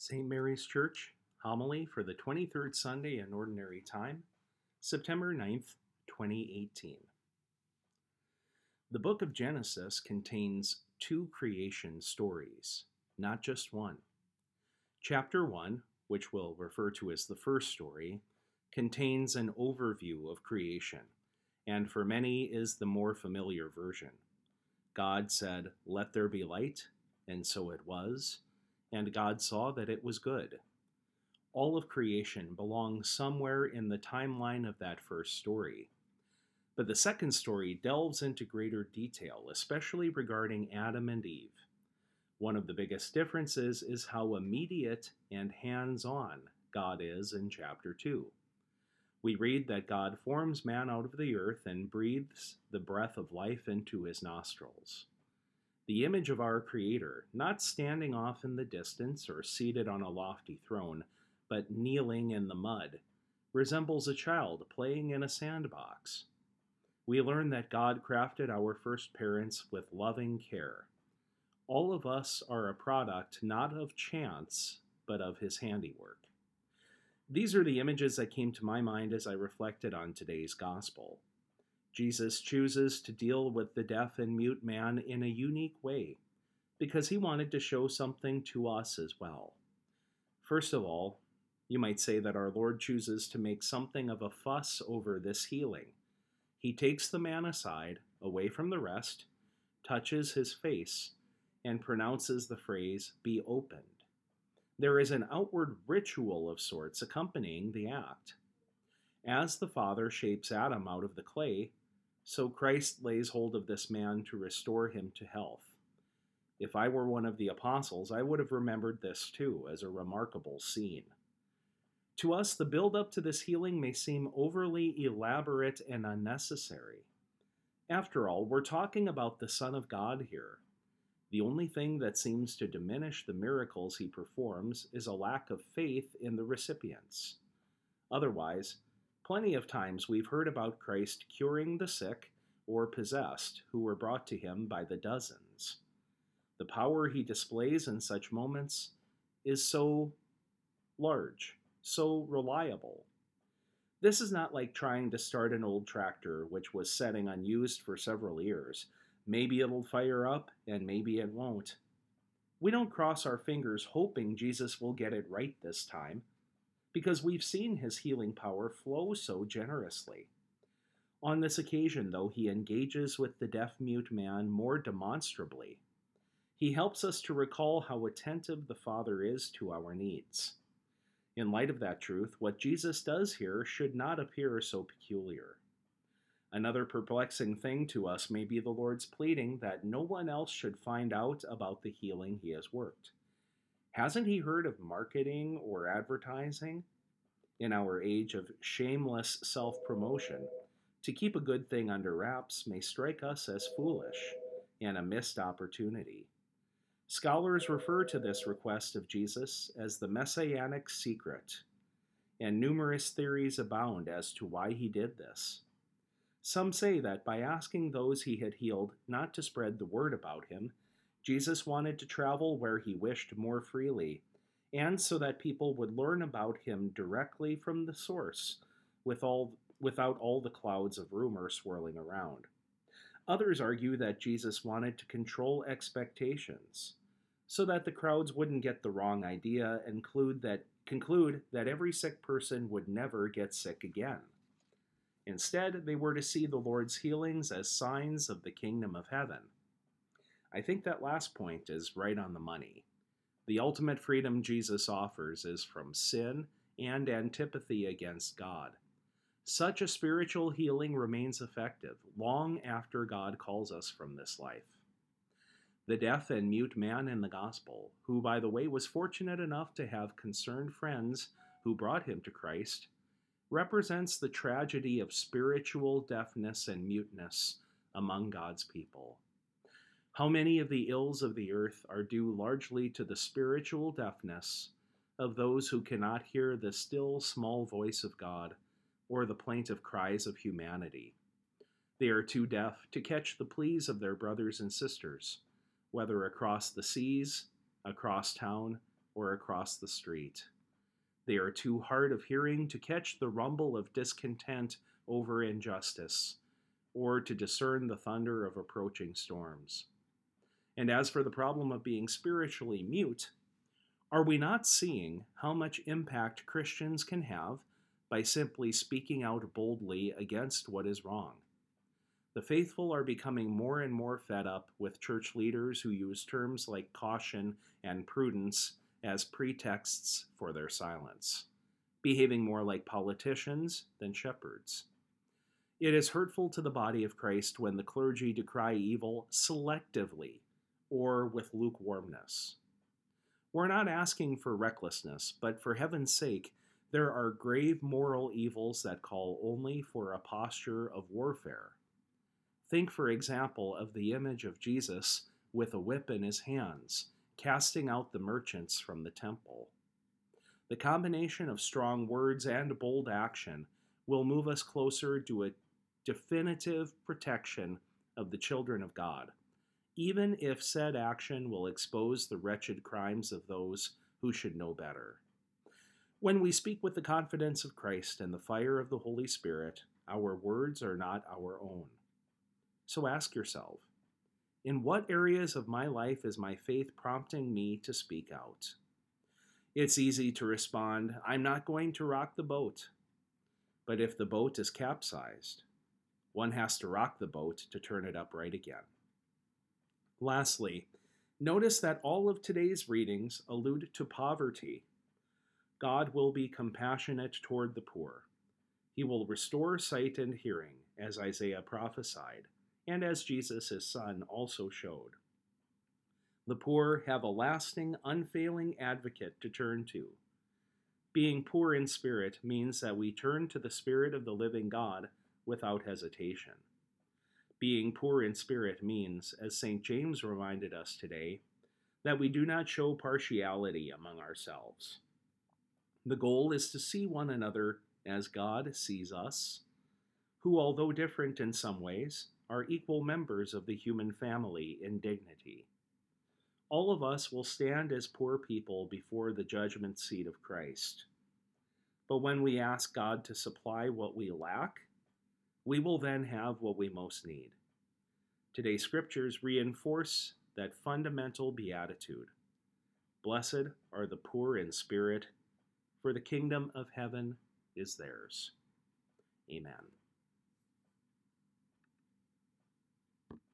St. Mary's Church Homily for the 23rd Sunday in Ordinary Time, September 9th, 2018. The book of Genesis contains two creation stories, not just one. Chapter 1, which we'll refer to as the first story, contains an overview of creation, and for many is the more familiar version. God said, Let there be light, and so it was and God saw that it was good. All of creation belongs somewhere in the timeline of that first story. But the second story delves into greater detail, especially regarding Adam and Eve. One of the biggest differences is how immediate and hands on God is in chapter 2. We read that God forms man out of the earth and breathes the breath of life into his nostrils the image of our Creator, not standing off in the distance or seated on a lofty throne, but kneeling in the mud, resembles a child playing in a sandbox. We learn that God crafted our first parents with loving care. All of us are a product not of chance, but of His handiwork. These are the images that came to my mind as I reflected on today's Gospel. Jesus chooses to deal with the deaf and mute man in a unique way because he wanted to show something to us as well. First of all, you might say that our Lord chooses to make something of a fuss over this healing. He takes the man aside, away from the rest, touches his face, and pronounces the phrase, be opened. There is an outward ritual of sorts accompanying the act. As the Father shapes Adam out of the clay, so Christ lays hold of this man to restore him to health. If I were one of the apostles, I would have remembered this too as a remarkable scene. To us, the build up to this healing may seem overly elaborate and unnecessary. After all, we're talking about the Son of God here. The only thing that seems to diminish the miracles he performs is a lack of faith in the recipients. Otherwise, Plenty of times we've heard about Christ curing the sick or possessed who were brought to him by the dozens. The power he displays in such moments is so large, so reliable. This is not like trying to start an old tractor which was setting unused for several years. Maybe it'll fire up and maybe it won't. We don't cross our fingers hoping Jesus will get it right this time because we've seen his healing power flow so generously. On this occasion, though, he engages with the deaf mute man more demonstrably. He helps us to recall how attentive the Father is to our needs. In light of that truth, what Jesus does here should not appear so peculiar. Another perplexing thing to us may be the Lord's pleading that no one else should find out about the healing he has worked. Hasn't he heard of marketing or advertising? In our age of shameless self promotion, to keep a good thing under wraps may strike us as foolish and a missed opportunity. Scholars refer to this request of Jesus as the messianic secret, and numerous theories abound as to why he did this. Some say that by asking those he had healed not to spread the word about him, Jesus wanted to travel where he wished more freely, and so that people would learn about him directly from the source with all, without all the clouds of rumor swirling around. Others argue that Jesus wanted to control expectations so that the crowds wouldn't get the wrong idea and conclude that, conclude that every sick person would never get sick again. Instead, they were to see the Lord's healings as signs of the kingdom of heaven I think that last point is right on the money. The ultimate freedom Jesus offers is from sin and antipathy against God. Such a spiritual healing remains effective long after God calls us from this life. The deaf and mute man in the gospel, who, by the way, was fortunate enough to have concerned friends who brought him to Christ, represents the tragedy of spiritual deafness and muteness among God's people. How many of the ills of the earth are due largely to the spiritual deafness of those who cannot hear the still small voice of God or the plaintive cries of humanity? They are too deaf to catch the pleas of their brothers and sisters, whether across the seas, across town, or across the street. They are too hard of hearing to catch the rumble of discontent over injustice, or to discern the thunder of approaching storms. And as for the problem of being spiritually mute, are we not seeing how much impact Christians can have by simply speaking out boldly against what is wrong? The faithful are becoming more and more fed up with church leaders who use terms like caution and prudence as pretexts for their silence, behaving more like politicians than shepherds. It is hurtful to the body of Christ when the clergy decry evil selectively or with lukewarmness. We're not asking for recklessness, but for heaven's sake, there are grave moral evils that call only for a posture of warfare. Think, for example, of the image of Jesus with a whip in his hands, casting out the merchants from the temple. The combination of strong words and bold action will move us closer to a definitive protection of the children of God, even if said action will expose the wretched crimes of those who should know better. When we speak with the confidence of Christ and the fire of the Holy Spirit, our words are not our own. So ask yourself in what areas of my life is my faith prompting me to speak out? It's easy to respond, I'm not going to rock the boat. But if the boat is capsized, one has to rock the boat to turn it upright again. Lastly, notice that all of today's readings allude to poverty. God will be compassionate toward the poor. He will restore sight and hearing, as Isaiah prophesied and as Jesus, his son, also showed. The poor have a lasting, unfailing advocate to turn to. Being poor in spirit means that we turn to the Spirit of the living God without hesitation. Being poor in spirit means, as St. James reminded us today, that we do not show partiality among ourselves. The goal is to see one another as God sees us, who, although different in some ways, are equal members of the human family in dignity. All of us will stand as poor people before the judgment seat of Christ. But when we ask God to supply what we lack, we will then have what we most need. Today's scriptures reinforce that fundamental beatitude. Blessed are the poor in spirit, for the kingdom of heaven is theirs. Amen.